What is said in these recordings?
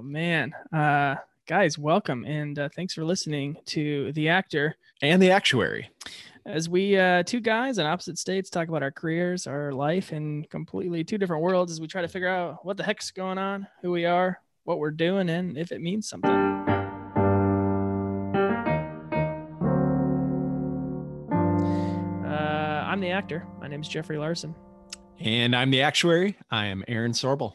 Oh man, uh, guys, welcome and uh, thanks for listening to the actor and the actuary. As we uh, two guys in opposite states talk about our careers, our life in completely two different worlds, as we try to figure out what the heck's going on, who we are, what we're doing, and if it means something. Uh, I'm the actor. My name is Jeffrey Larson. And I'm the actuary. I am Aaron Sorbel.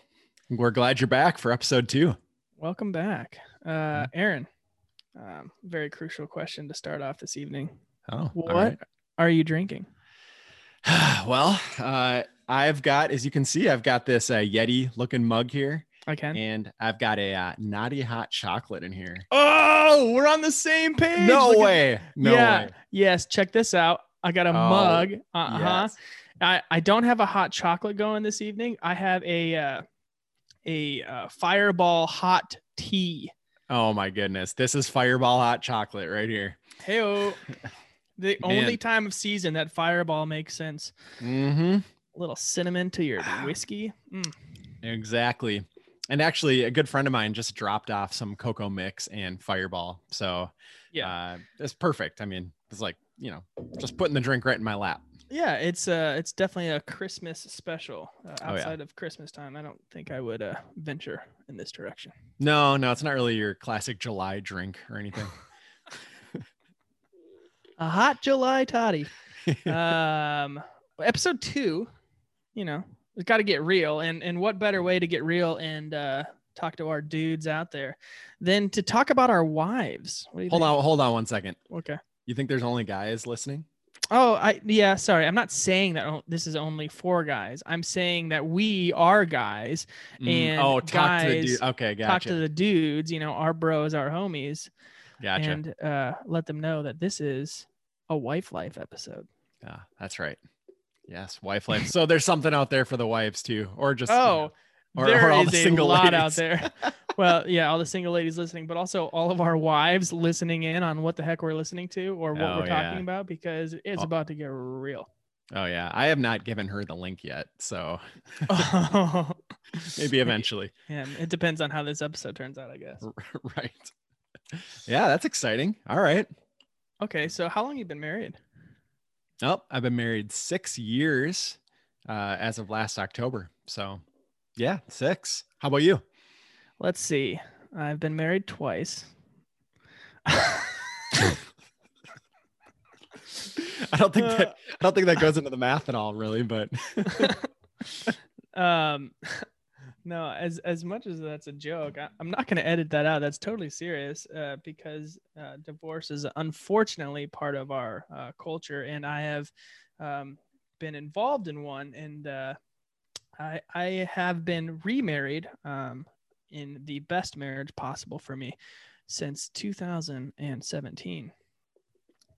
We're glad you're back for episode two. Welcome back. Uh, Mm-hmm. Aaron, um, very crucial question to start off this evening. Oh, What right. are you drinking? well, uh, I've got, as you can see, I've got this uh, Yeti looking mug here, I can. and I've got a uh, naughty hot chocolate in here. Oh, we're on the same page. No Look at- way. No yeah. way. Yes. Check this out. I got a Oh, mug. Uh huh. Yes. I, I don't have a hot chocolate going this evening. I have a uh, a uh, Fireball hot tea. Oh my goodness. This is Fireball hot chocolate right here. Hey, the only time of season that Fireball makes sense. Mm-hmm. A little cinnamon to your whiskey. Mm. Exactly. And actually, a good friend of mine just dropped off some cocoa mix and Fireball. So Yeah. uh, it's perfect. I mean, it's like you know, just putting the drink right in my lap. Yeah, it's uh, it's definitely a Christmas special. Uh, Oh, yeah. outside of Christmas time, I don't think I would uh, venture in this direction. No, no, it's not really your classic July drink or anything. A hot July toddy. um, episode two, you know, it's got to get real, and and what better way to get real and uh, talk to our dudes out there than to talk about our wives? What do you hold think? on, hold on one second. Okay. You think there's only guys listening? Oh, I yeah. Sorry, I'm not saying that this is only for guys. I'm saying that we are guys. Mm, And oh, talk to the guys, dude. Okay, Talk to the dudes, you know, our bros, our homies, gotcha. and uh, let them know that this is a wife life episode. yeah, that's right. Yes, wife life. so there's something out there for the wives too, or just you Oh, know, or- there or is a lot out there. well, yeah, all the single ladies listening, but also all of our wives listening in on what the heck we're listening to or what Oh, we're talking yeah. about because it's Oh. about to get real. oh yeah, I have not given her the link yet, so maybe eventually. yeah, it depends on how this episode turns out, I guess. right. Yeah, that's exciting. All right. Okay, so how long you been married? Oh, I've been married six years uh, as of last October. So, yeah, six. How about you? Let's see. I've been married twice. I don't think Uh, that I don't think that goes into the math at all, really. But um no as as much as that's a joke I, i'm not going to edit that out that's totally serious uh, because uh, divorce is unfortunately part of our uh, culture and i have um, been involved in one and uh, i i have been remarried um, in the best marriage possible for me since 2017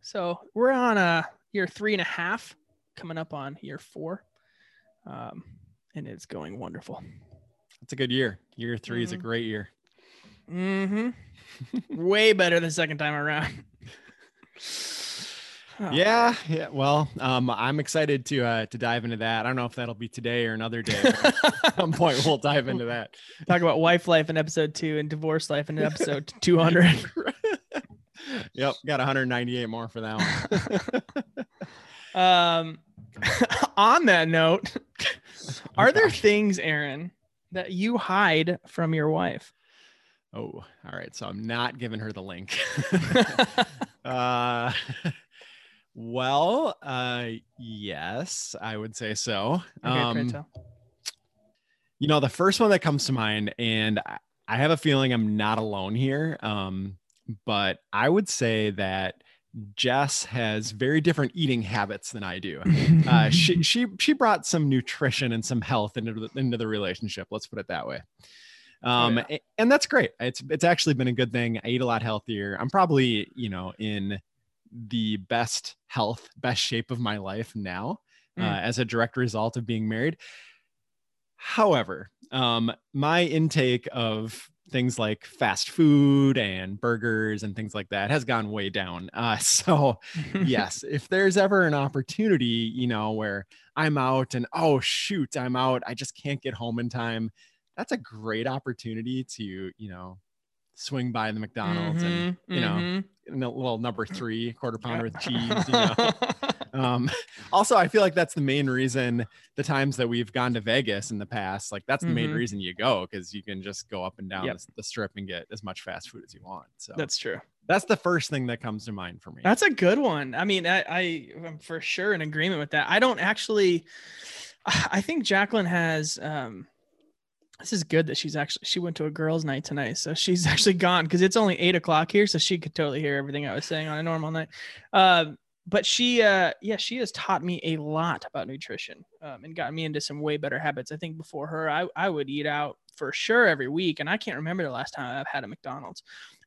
so we're on a year three and a half coming up on year four um, and it's going wonderful. it's a good year. Year 3 is a Mhm. great year. Mm-hmm. Way better the second time around. Oh, Yeah, yeah. Well, um, I'm excited to uh, to dive into that. I don't know if that'll be today or another day. at some point, we'll dive into that. Talk about wife life in episode two and divorce life in episode 200. yep, got 198 more for that one. um, on that note, are there things, Aaron, that you hide from your wife? Oh, all right. So I'm not giving her the link. uh, well, uh, yes, I would say so. Okay, Um, you know, the first one that comes to mind, and I- have a feeling I'm not alone here. Um, but I would say that Jess has very different eating habits than I do. Uh, she she she brought some nutrition and some health into the, into the relationship. Let's put it that way. Um, yeah. a- and that's great. It's it's actually been a good thing. I eat a lot healthier. I'm probably you know in the best health, best shape of my life now, uh, Mm. as a direct result of being married. However, um, my intake of things like fast food and burgers and things like that has gone way down. Uh, so yes, if there's ever an opportunity, you know, where I'm out and oh shoot, I'm out, I just can't get home in time. that's a great opportunity to you know swing by the McDonald's and Mhm, you know, mhm. and a little number three quarter pounder with cheese. You know. um, also, I feel like that's the main reason the times that we've gone to Vegas in the past, like that's the main Mhm. reason you go because you can just go up and down Yep. the, the strip and get as much fast food as you want. So That's true. that's the first thing that comes to mind for me. That's a good one. I mean, I, I am for sure in agreement with that. I don't actually. I think Jacqueline has. um This is good that she's actually she went to a girls' night tonight, so she's actually gone because it's only eight o'clock here, so she could totally hear everything I was saying on a normal night. Um, but she, uh, yeah, she has taught me a lot about nutrition um, and got me into some way better habits. I think before her, I I would eat out for sure every week, and I can't remember the last time I've had a McDonald's.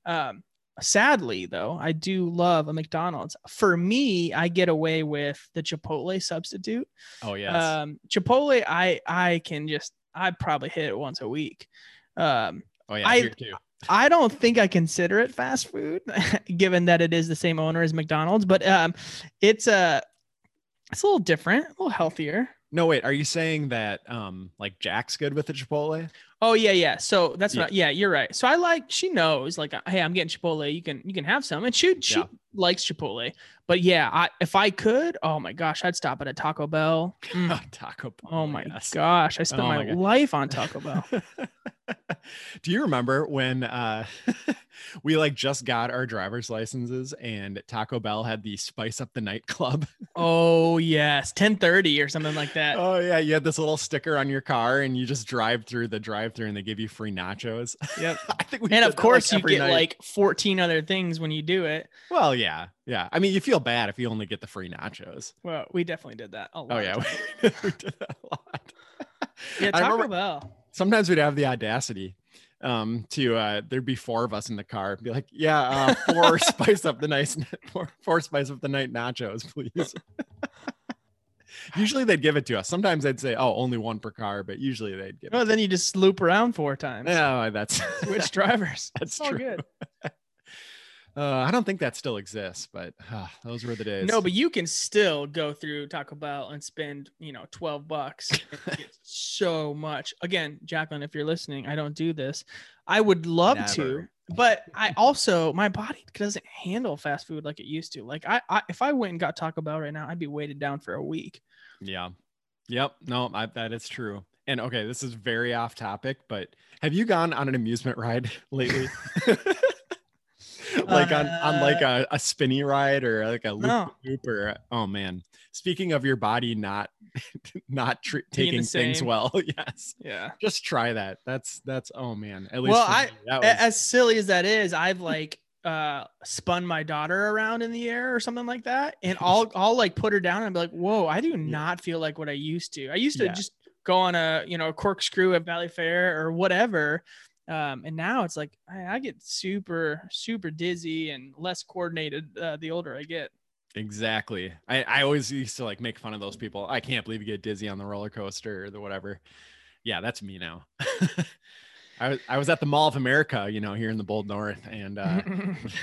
Um, sadly though i do love a mcdonald's for me i get away with the chipotle substitute oh yes. um chipotle i i can just i probably hit it once a week um oh yeah. I- here too. i don't think i consider it fast food given that it is the same owner as mcdonald's but um it's uh it's a little different a little healthier No, wait. Are you saying that um like Jack's good with the Chipotle? Oh yeah, yeah. So that's Yeah. what. Yeah, you're right. So I like. She knows. Like, hey, I'm getting Chipotle. You can you can have some, and she she Yeah. likes Chipotle. But yeah, I if I could, oh my gosh, I'd stop at a Taco Bell. Mm. Taco Bell. Oh my yes. gosh, I spent Oh my, my life on Taco Bell. Do you remember when uh we like just got our driver's licenses and Taco Bell had the Spice Up the Night Club? oh yes, 10:30 or something like that. Oh yeah, you had this little sticker on your car and you just drive through the drive-through and they give you free nachos. Yep. I think we And of course, like, you get night. like 14 other things when you do it. Well, yeah. Yeah. I mean, you feel bad if you only get the free nachos. Well, we definitely did that a lot. Oh yeah, we, we did that a lot. yeah. Taco Bell. sometimes we'd have the audacity um to uh there'd be four of us in the car be like yeah uh four spice up the nice four, four spice up the night nachos please usually they'd give it to us sometimes they'd say oh only one per car but usually they'd give Oh, it then you just loop around four times. yeah that's Switch drivers. That's It's all true. good. uh i don't think that still exists but uh, those were the days No, but you can still go through Taco Bell and spend, you know, 12 bucks so much. Again, Jacqueline, if you're listening, I don't do this. I would love to, Never. But I also my body doesn't handle fast food like it used to. Like I, I if I went and got Taco Bell right now, I'd be weighted down for a week. Yeah. Yep. No, I, that is true. And okay, this is very off topic, but have you gone on an amusement ride lately? like on, on like a, a spinny ride or like a loop No. loop or oh man. Speaking of your body not not tr- taking things well, yes. Yeah. Just try that. That's that's oh man. At least Well, I- me, was, As silly as that is, I've like uh spun my daughter around in the air or something like that and I'll I'll like put her down and be like whoa I do not feel like what I used to I used to Yeah. just go on a you know a corkscrew at Valleyfair or whatever um and now it's like I, I get super super dizzy and less coordinated uh, the older I get Exactly. I, I always used to like make fun of those people. I can't believe you get dizzy on the roller coaster or the whatever. Yeah, that's me now. I was I was at the Mall of America, you know, here in the Bold North, and uh,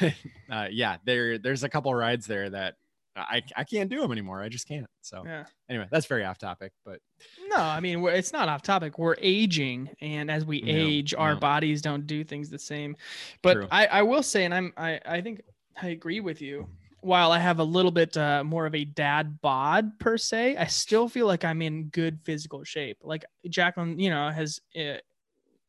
uh, yeah, there there's a couple rides there that I I can't do them anymore. I just can't. So yeah anyway, that's very off topic, but no I mean it's not off topic we're aging and as we Yeah, age our bodies don't do things the same but True. I, I will say and i'm I, I think i agree with you while i have a little bit uh, more of a dad bod per se i still feel like i'm in good physical shape like jacqueline you know has uh,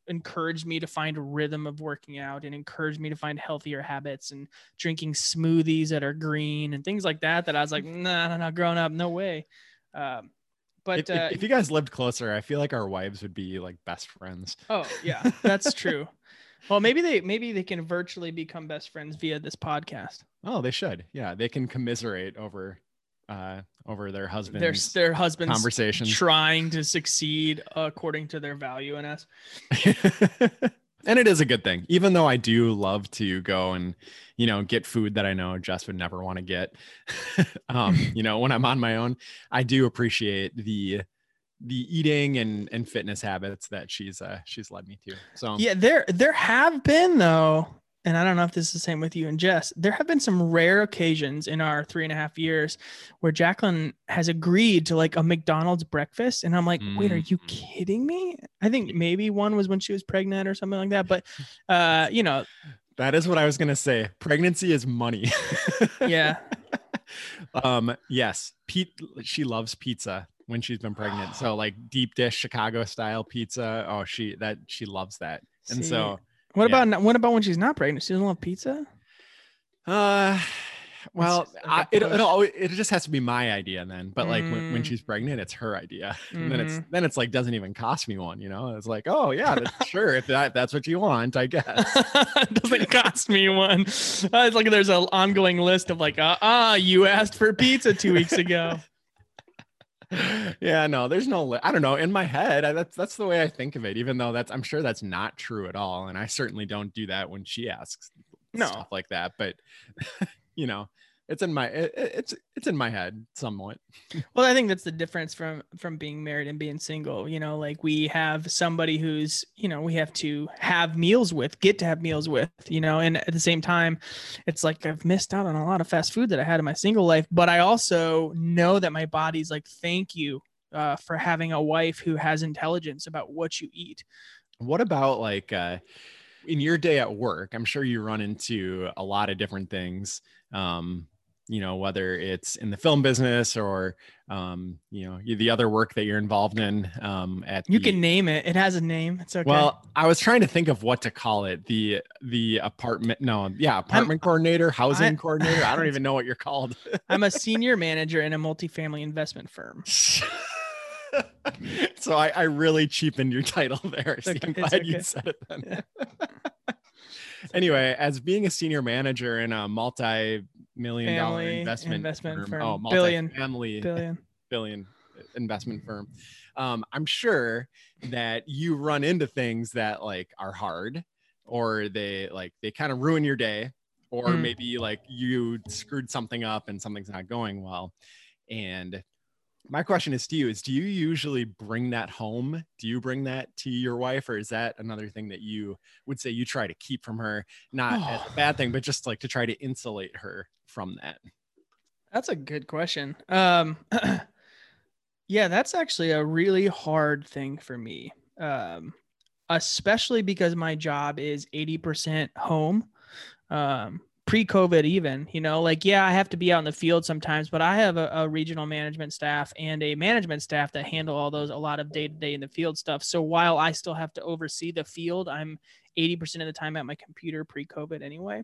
encouraged me to find a rhythm of working out and encouraged me to find healthier habits and drinking smoothies that are green and things like that that i was like no no no growing up no way um, but if, if- uh, if you guys lived closer, I feel like our wives would be like best friends. Oh yeah, that's true. well, maybe they maybe they can virtually become best friends via this podcast. Oh, they should. Yeah, they can commiserate over uh over their Their husbands their husbands conversations. trying to succeed according to their value in us. and it is a good thing, even though I do love to go and, you know, get food that I know Jess would never want to get. um, you know, when I'm on my own, I do appreciate the the eating and and fitness habits that she's uh she's led me to. So Yeah, there there have been though, and I don't know if this is the same with you and Jess, there have been some rare occasions in our three and a half years where Jacqueline has agreed to like a McDonald's breakfast. And I'm like, mm. wait, are you mm-hmm. kidding me? I think maybe one was when she was pregnant or something like that. But, uh, you know, that is what I was going to say. Pregnancy is money. yeah. um, yes. Pete, she loves pizza when she's been pregnant. So like deep dish Chicago style pizza. Oh, she, that she loves that. And See, so what yeah. about what about when she's not pregnant? She doesn't love pizza. Uh, well, I, it it always, it just has to be my idea then. But like mm. when, when mm. she's pregnant, it's her idea. Mm-hmm. And then it's mm-hmm. then it's like doesn't even cost me one. You know, it's like oh yeah, sure if that that's what you want, I guess. doesn't cost me one. Uh, it's like there's an ongoing list of like uh ah, uh, you asked for pizza two weeks ago yeah, no, there's no, I don't know. In my head, I, that's that's the way I think of it. Even though that's, I'm sure that's not true at all, and I certainly don't do that when she asks no. stuff like that. But you know, it's in my it, it's it's in my head somewhat. Well i think that's the difference from from being married and being single you know like we have somebody who's you know we have to have meals with get to have meals with you know and at the same time it's like i've missed out on a lot of fast food that i had in my single life but i also know that my body's like thank you uh, for having a wife who has intelligence about what you eat. What about like uh in your day at work i'm sure you run into a lot of different things um you know whether it's in the film business or um, you know the other work that you're involved in um, at you the, can name it. It has a name. It's okay. Well i was trying to think of what to call it. The the apartment no yeah apartment I'm, coordinator housing I, coordinator. I don't even know what you're called. I'm a senior manager in a multifamily investment firm. So I, I really cheapened your title there. So i'm glad okay. you said it then. Yeah. anyway as being a senior manager in a multi million dollar investment, investment firm. firm. Oh, billion family billion billion investment firm. Um, I'm sure that you run into things that like are hard or they like they kind of ruin your day or mm. maybe like you screwed something up and something's not going well and my question is to you is do you usually bring that home? Do you bring that to your wife or is that another thing that you would say you try to keep from her? Not oh. as a bad thing but just like to try to insulate her from that. That's a good question. Um yeah that's actually a really hard thing for me um especially because my job is 80% home. Um pre-COVID even, you know, like, yeah, I have to be out in the field sometimes, but I have a, a regional management staff and a management staff that handle all those, a lot of day to day in the field stuff. So while I still have to oversee the field, I'm 80% of the time at my computer pre-COVID anyway.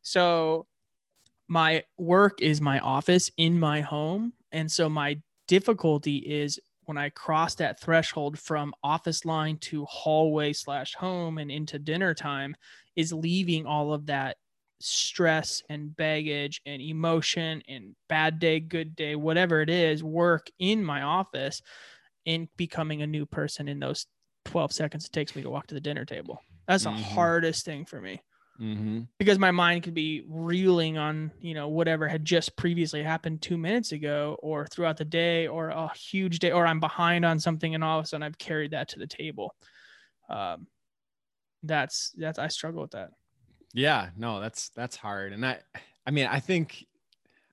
So my work is my office in my home. And so my difficulty is when I cross that threshold from office line to hallway slash home and into dinner time is leaving all of that stress and baggage and emotion and bad day, good day, whatever it is, work in my office in becoming a new person in those 12 seconds it takes me to walk to the dinner table. That's the mm-hmm. hardest thing for me. Mm-hmm. Because my mind could be reeling on, you know, whatever had just previously happened two minutes ago or throughout the day or a huge day, or I'm behind on something and all of a sudden I've carried that to the table. Um, that's, that's, I struggle with that. Yeah, no, that's that's hard. And I I mean, I think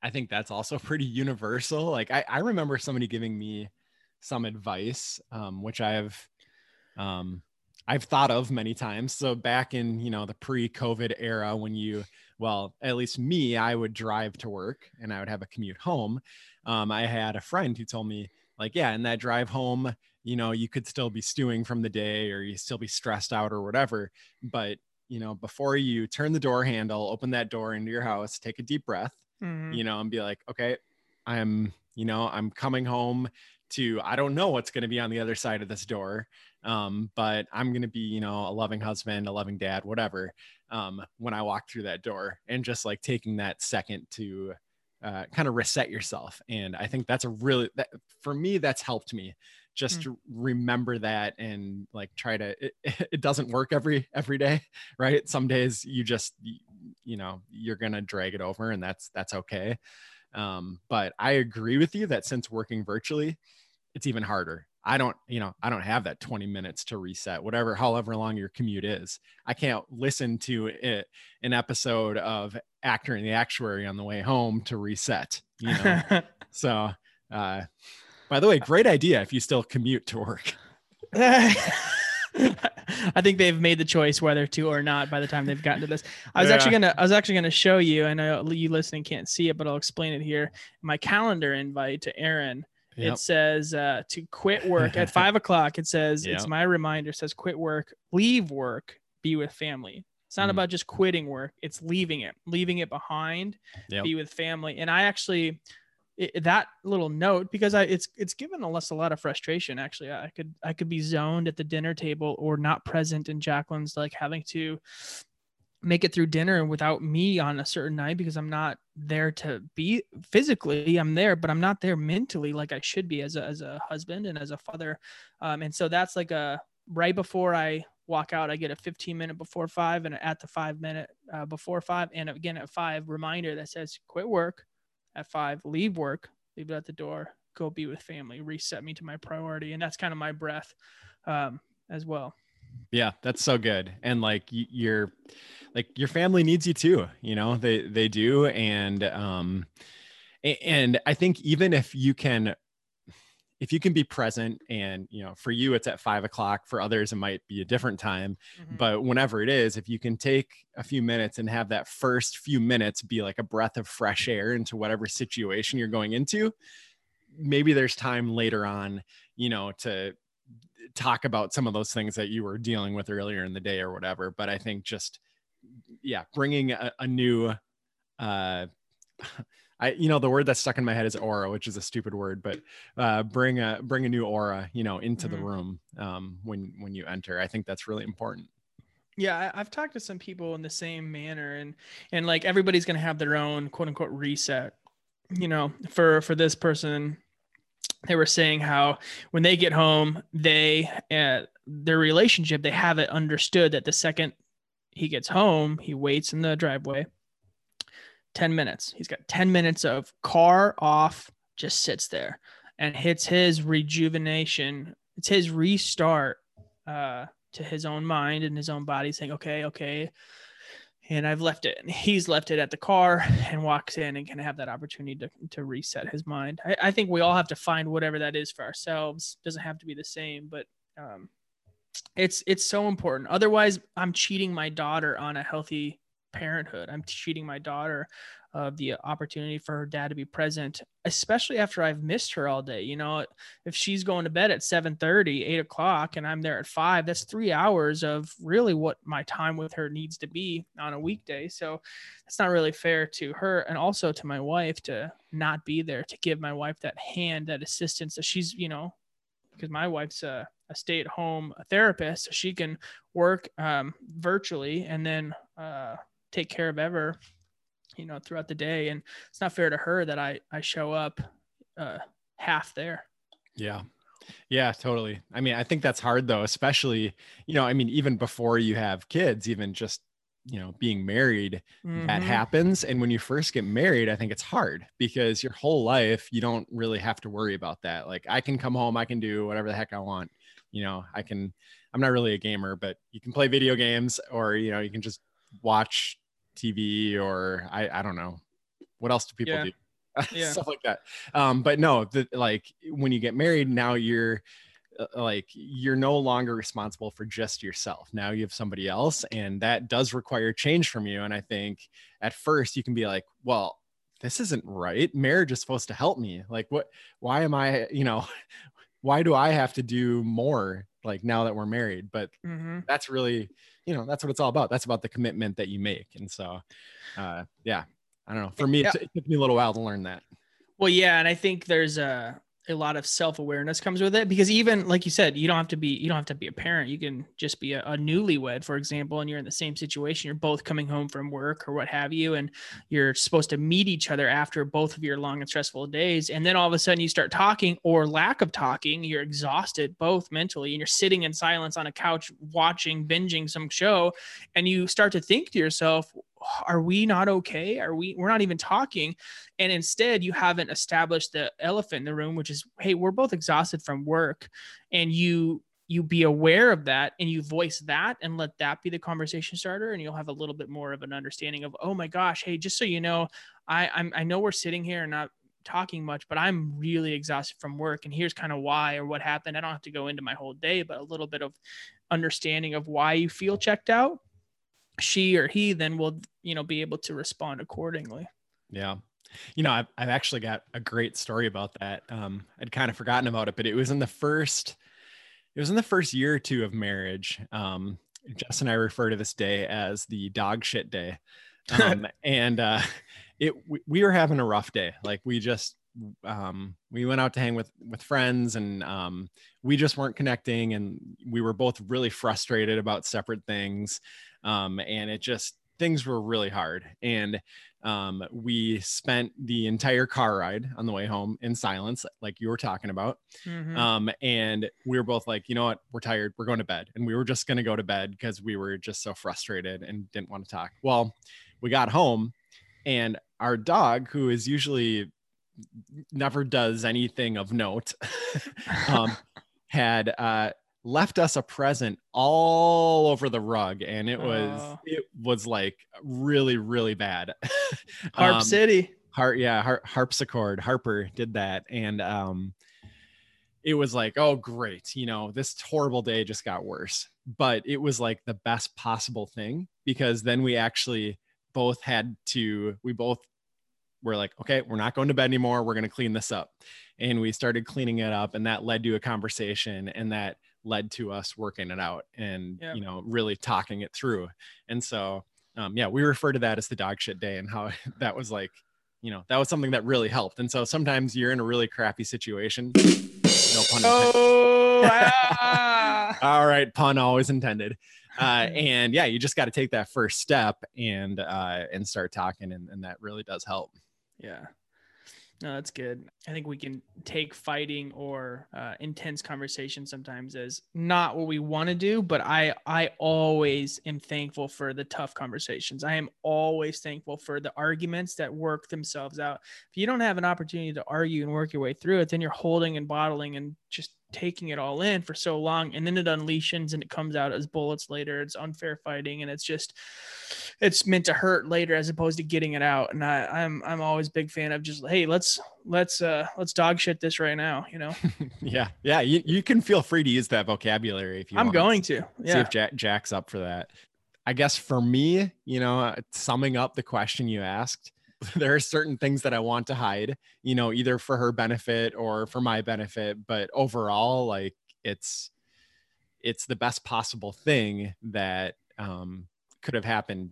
I think that's also pretty universal. Like I, I remember somebody giving me some advice, um, which I've um I've thought of many times. So back in, you know, the pre-COVID era when you well, at least me, I would drive to work and I would have a commute home. Um, I had a friend who told me, like, yeah, in that drive home, you know, you could still be stewing from the day or you still be stressed out or whatever. But you know, before you turn the door handle, open that door into your house, take a deep breath, mm-hmm. you know, and be like, okay, I'm, you know, I'm coming home to, I don't know what's going to be on the other side of this door. Um, but I'm going to be, you know, a loving husband, a loving dad, whatever, um, when I walk through that door and just like taking that second to, uh, kind of reset yourself. And I think that's a really, that, for me, that's helped me just mm. remember that and like try to it, it doesn't work every every day right some days you just you know you're gonna drag it over and that's that's okay um, but i agree with you that since working virtually it's even harder I don't, you know, I don't have that 20 minutes to reset, whatever, however long your commute is. I can't listen to it, an episode of Actor and the Actuary on the way home to reset, you know. so, uh, by the way, great idea if you still commute to work. I think they've made the choice whether to or not by the time they've gotten to this. I was yeah. actually gonna I was actually gonna show you. I know you listening can't see it, but I'll explain it here. My calendar invite to Aaron. Yep. It says uh, to quit work at five o'clock. It says yep. it's my reminder. It says quit work, leave work, be with family. It's not mm. about just quitting work. It's leaving it, leaving it behind, yep. be with family. And I actually that little note because I it's it's given us a lot of frustration. Actually, I could I could be zoned at the dinner table or not present in Jacqueline's like having to make it through dinner without me on a certain night because I'm not there to be physically. I'm there, but I'm not there mentally like I should be as a as a husband and as a father. Um, and so that's like a right before I walk out, I get a 15 minute before five and at the five minute uh, before five, and again at five reminder that says quit work at five, leave work, leave it at the door, go be with family, reset me to my priority. And that's kind of my breath um, as well. Yeah, that's so good. And like your like your family needs you too, you know, they they do. And um and I think even if you can if you can be present and you know for you it's at five o'clock for others it might be a different time mm-hmm. but whenever it is if you can take a few minutes and have that first few minutes be like a breath of fresh air into whatever situation you're going into maybe there's time later on you know to talk about some of those things that you were dealing with earlier in the day or whatever but i think just yeah bringing a, a new uh I, you know, the word that's stuck in my head is aura, which is a stupid word, but uh, bring a bring a new aura, you know, into mm-hmm. the room um, when when you enter. I think that's really important. Yeah, I, have talked to some people in the same manner, and and like everybody's gonna have their own quote unquote reset. You know, for for this person, they were saying how when they get home, they uh, their relationship they have it understood that the second he gets home, he waits in the driveway 10 minutes. He's got 10 minutes of car off, just sits there and hits his rejuvenation. It's his restart uh, to his own mind and his own body, saying, okay, okay. And I've left it. And he's left it at the car and walks in and can have that opportunity to, to reset his mind. I, I think we all have to find whatever that is for ourselves. Doesn't have to be the same, but um, it's it's so important. Otherwise, I'm cheating my daughter on a healthy parenthood. I'm cheating my daughter of the opportunity for her dad to be present, especially after I've missed her all day. You know, if she's going to bed at 7 30, 8 o'clock, and I'm there at five, that's three hours of really what my time with her needs to be on a weekday. So it's not really fair to her and also to my wife to not be there to give my wife that hand, that assistance that she's, you know, because my wife's a, a stay-at-home therapist, so she can work um, virtually and then uh, take care of Ever, you know, throughout the day. And it's not fair to her that I I show up uh, half there. Yeah. Yeah, totally. I mean, I think that's hard though, especially, you know, I mean, even before you have kids, even just, you know, being married, mm-hmm. that happens. And when you first get married, I think it's hard because your whole life, you don't really have to worry about that. Like, I can come home, I can do whatever the heck I want. You know, I can, I'm not really a gamer, but you can play video games or, you know, you can just watch TV or I, I don't know. What else do people yeah. do? Yeah. Stuff like that. Um, but no, the, like when you get married, now you're uh, like you're no longer responsible for just yourself. Now you have somebody else, and that does require change from you. And I think at first you can be like, well, this isn't right. Marriage is supposed to help me. Like, what? Why am I? You know, why do I have to do more? Like now that we're married, but mm-hmm. that's really you know that's what it's all about. That's about the commitment that you make. And so uh yeah i don't know. For me yeah. it, t- it took me a little while to learn that. Well yeah and i think there's a a lot of self-awareness comes with it because even like you said you don't have to be you don't have to be a parent. You can just be a, a, newlywed for example and you're in the same situation. You're both coming home from work or what have you and you're supposed to meet each other after both of your long and stressful days. And then all of a sudden you start talking or lack of talking. You're exhausted both mentally and you're sitting in silence on a couch watching binging some show. And you start to think to yourself are we not okay? Are we, we're not even talking. And instead, you haven't established the elephant in the room, which is, hey, we're both exhausted from work. And you, you be aware of that and you voice that and let that be the conversation starter and you'll have a little bit more of an understanding of oh my gosh hey just so you know i I'm, i know we're sitting here and not talking much but i'm really exhausted from work and here's kind of why or what happened i don't have to go into my whole day but a little bit of understanding of why you feel checked out she or he then will you know be able to respond accordingly yeah you know i've, I've actually got a great story about that um i'd kind of forgotten about it but it was in the first it was in the first year or two of marriage. Um, Jess and I refer to this day as the dog shit day. Um, and uh, it we, we, were having a rough day. Like we just um, we went out to hang with with friends, and um, we just weren't connecting, and we were both really frustrated about separate things. Um, and it just things were really hard. And um, we spent the entire car ride on the way home in silence, like you were talking about. Mm-hmm. Um, and we were both like, you know what, we're tired, we're going to bed. And we were just going to go to bed because we were just so frustrated and didn't want to talk. Well, we got home, and our dog, who is usually never does anything of note, um, had uh, left us a present all over the rug and it was oh. it was like really really bad. Harp um, city. Harp yeah harp, harpsichord harper did that and um it was like oh great you know this horrible day just got worse. But it was like the best possible thing because then we actually both had to we both were like okay we're not going to bed anymore we're going to clean this up. And we started cleaning it up and that led to a conversation and that led to us working it out and you know really talking it through. And so um, yeah we refer to that as the dog shit day and how that was like you know that was something that really helped. And so sometimes you're in a really crappy situation. No pun oh, ah. all right pun always intended. Uh, and yeah you just got to take that first step and uh, and start talking and, and that really does help. Yeah no, that's good. I think we can take fighting or uh, intense conversation sometimes as not what we want to do, but I I always am thankful for the tough conversations. I am always thankful for the arguments that work themselves out. If you don't have an opportunity to argue and work your way through it, then you're holding and bottling and just taking it all in for so long and then it unleashes and it comes out as bullets later it's unfair fighting and it's just it's meant to hurt later as opposed to getting it out. And I, i'm i'm always big fan of just hey let's let's uh let's dog shit this right now you know? Yeah. Yeah. You, you can feel free to use that vocabulary if you want. i'm going to. yeah. see if Jack, jack's up for that. I guess for me you know summing up the question you asked there are certain things that I want to hide, you know, either for her benefit or for my benefit, but overall like it's it's the best possible thing that um could have happened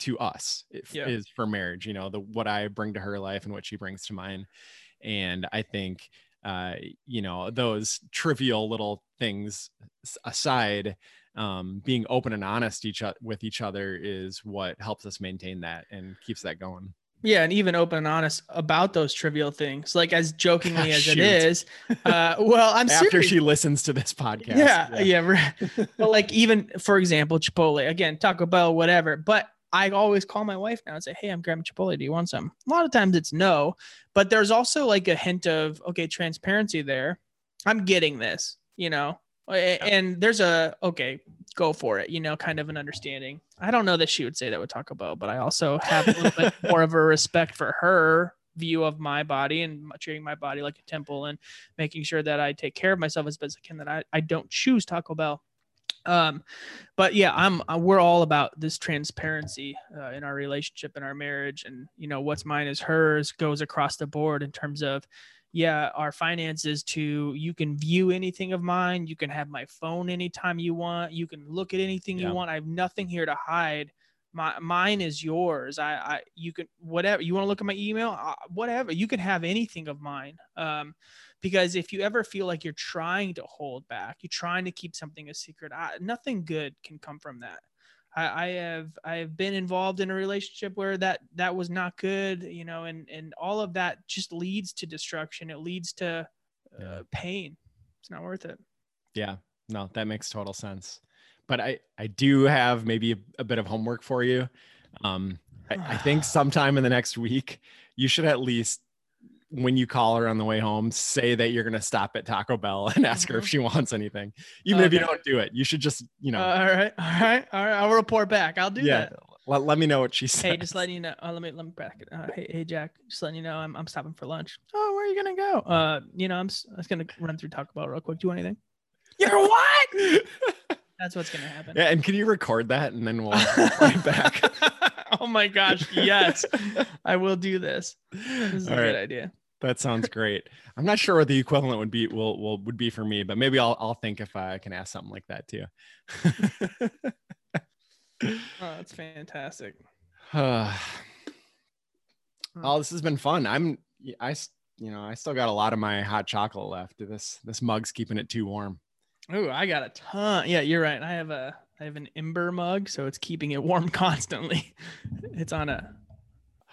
to us yeah. is for marriage, you know, the what I bring to her life and what she brings to mine. And I think uh you know, those trivial little things aside, um, being open and honest each with each other is what helps us maintain that and keeps that going. Yeah, and even open and honest about those trivial things, like as jokingly as Shoot. it is. Uh, well, I'm after serious. she listens to this podcast. Yeah, yeah, yeah but like even for example, Chipotle again, Taco Bell, whatever. But I always call my wife now and say, "Hey, I'm grabbing Chipotle. Do you want some?" A lot of times it's no, but there's also like a hint of okay transparency there. I'm getting this, you know, and there's a okay go for it, you know, kind of an understanding. I don't know that she would say that with Taco Bell, but I also have a little bit more of a respect for her view of my body and treating my body like a temple and making sure that I take care of myself as best I can, that I, I don't choose Taco Bell. Um, but yeah, I'm, uh, we're all about this transparency uh, in our relationship and our marriage and, you know, what's mine is hers goes across the board in terms of, yeah, our finances to you can view anything of mine. You can have my phone anytime you want. You can look at anything yeah. you want. I have nothing here to hide. My mine is yours. I, I you can whatever you want to look at my email, uh, whatever. You can have anything of mine. Um, because if you ever feel like you're trying to hold back, you're trying to keep something a secret, I, nothing good can come from that. I, I have I have been involved in a relationship where that that was not good, you know, and and all of that just leads to destruction. It leads to uh, pain. It's not worth it. Yeah, no, that makes total sense. But I I do have maybe a, a bit of homework for you. Um, I, I think sometime in the next week, you should at least, when you call her on the way home, say that you're going to stop at Taco Bell and ask her if Mhm. she wants anything. Even if you Okay. don't do it, you should just, you know, all right, all right, all right. I'll report back. I'll do yeah, that. let, let me know what she says. Hey, just letting you know. Uh, let me let me back. Uh, hey, hey, Jack. Just letting you know, I'm I'm stopping for lunch. Oh, where are you gonna go? Uh, you know, I'm I was gonna run through Taco Bell real quick. Do you want anything? You're what? That's what's gonna happen. yeah, and can you record that and then we'll right back. oh my gosh, yes, I will do this. This is a All good idea. That sounds great. I'm not sure what the equivalent would be will will would be for me, but maybe I'll I'll think if I can ask something like that too. Oh, that's fantastic. oh, this has been fun. I'm I you know I still got a lot of my hot chocolate left. This this mug's keeping it too warm. Oh, I got a ton. Yeah, you're right. I have a I have an ember mug, so it's keeping it warm constantly. It's on a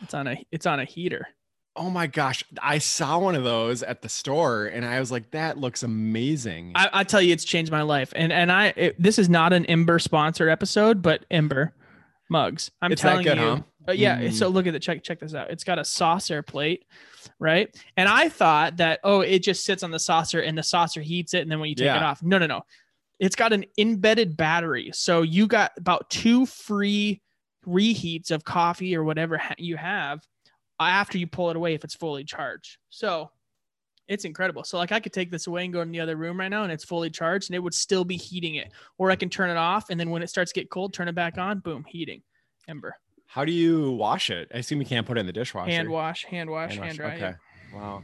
it's on a it's on a heater. Oh my gosh, I saw one of those at the store and I was like, that looks amazing. I, I tell you, it's changed my life. And and I it, this is not an Ember sponsored episode, but Ember mugs. I'm It's telling good, you. huh? Uh, yeah. Mm. So look at the check. Check this out. It's got a saucer plate, right? And I thought that oh, it just sits on the saucer and the saucer heats it, and then when you take it off, no, no, no. It's got an embedded battery, so you got about two free reheats of coffee or whatever you have uh, after you pull it away if it's fully charged. So it's incredible. So like I could take this away and go in the other room right now and it's fully charged and it would still be heating it. Or I can turn it off and then when it starts to get cold, turn it back on, boom, heating. Ember. How do you wash it? I assume you can't put it in the dishwasher. Hand wash, hand wash, hand, Hand dry. wash, yeah. Okay. Wow.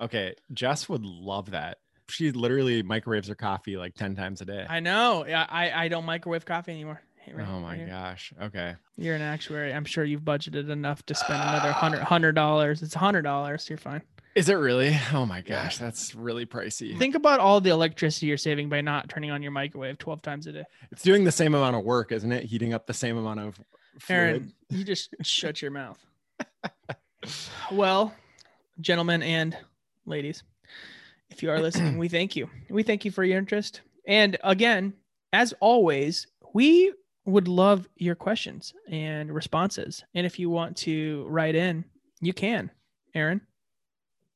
Okay. Jess would love that. She literally microwaves her coffee like 10 times a day. I know. Yeah, I, I don't microwave coffee anymore. Right- oh my right gosh. Okay. You're an actuary. I'm sure you've budgeted enough to spend another hundred hundred dollars. It's a hundred dollars. You're fine. Is it really? Oh my gosh. That's really pricey. Think about all the electricity you're saving by not turning on your microwave 12 times a day. It's doing the same amount of work, isn't it? Heating up the same amount of fluid. Aaron, you just shut your mouth. Well, gentlemen and ladies, if you are listening, we thank you. We thank you for your interest. And again, as always, we would love your questions and responses. And if you want to write in, you can. Aaron,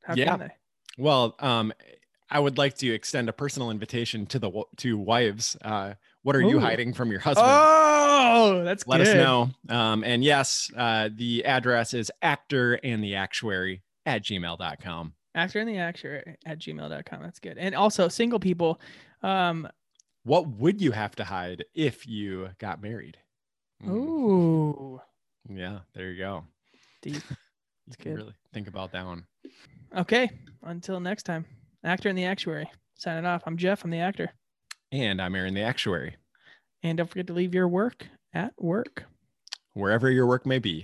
how Yeah. can they? Well, um, I would like to extend a personal invitation to the to wives. Uh, what are you hiding from your husband? Oh, that's Let good. us know. Um, and yes, uh, the address is actor and the actuary at gmail.com. Actor in the actor at gmail.com. That's good. And also single people, um, What would you have to hide if you got married? Mm, ooh, Yeah, there you go. deep. You can good. really think about that one. Okay. Until next time, actor and the actuary. Signing off. I'm Jeff. I'm the actor. And I'm Aaron, the actuary, And don't forget to leave your work at work. wherever your work may be.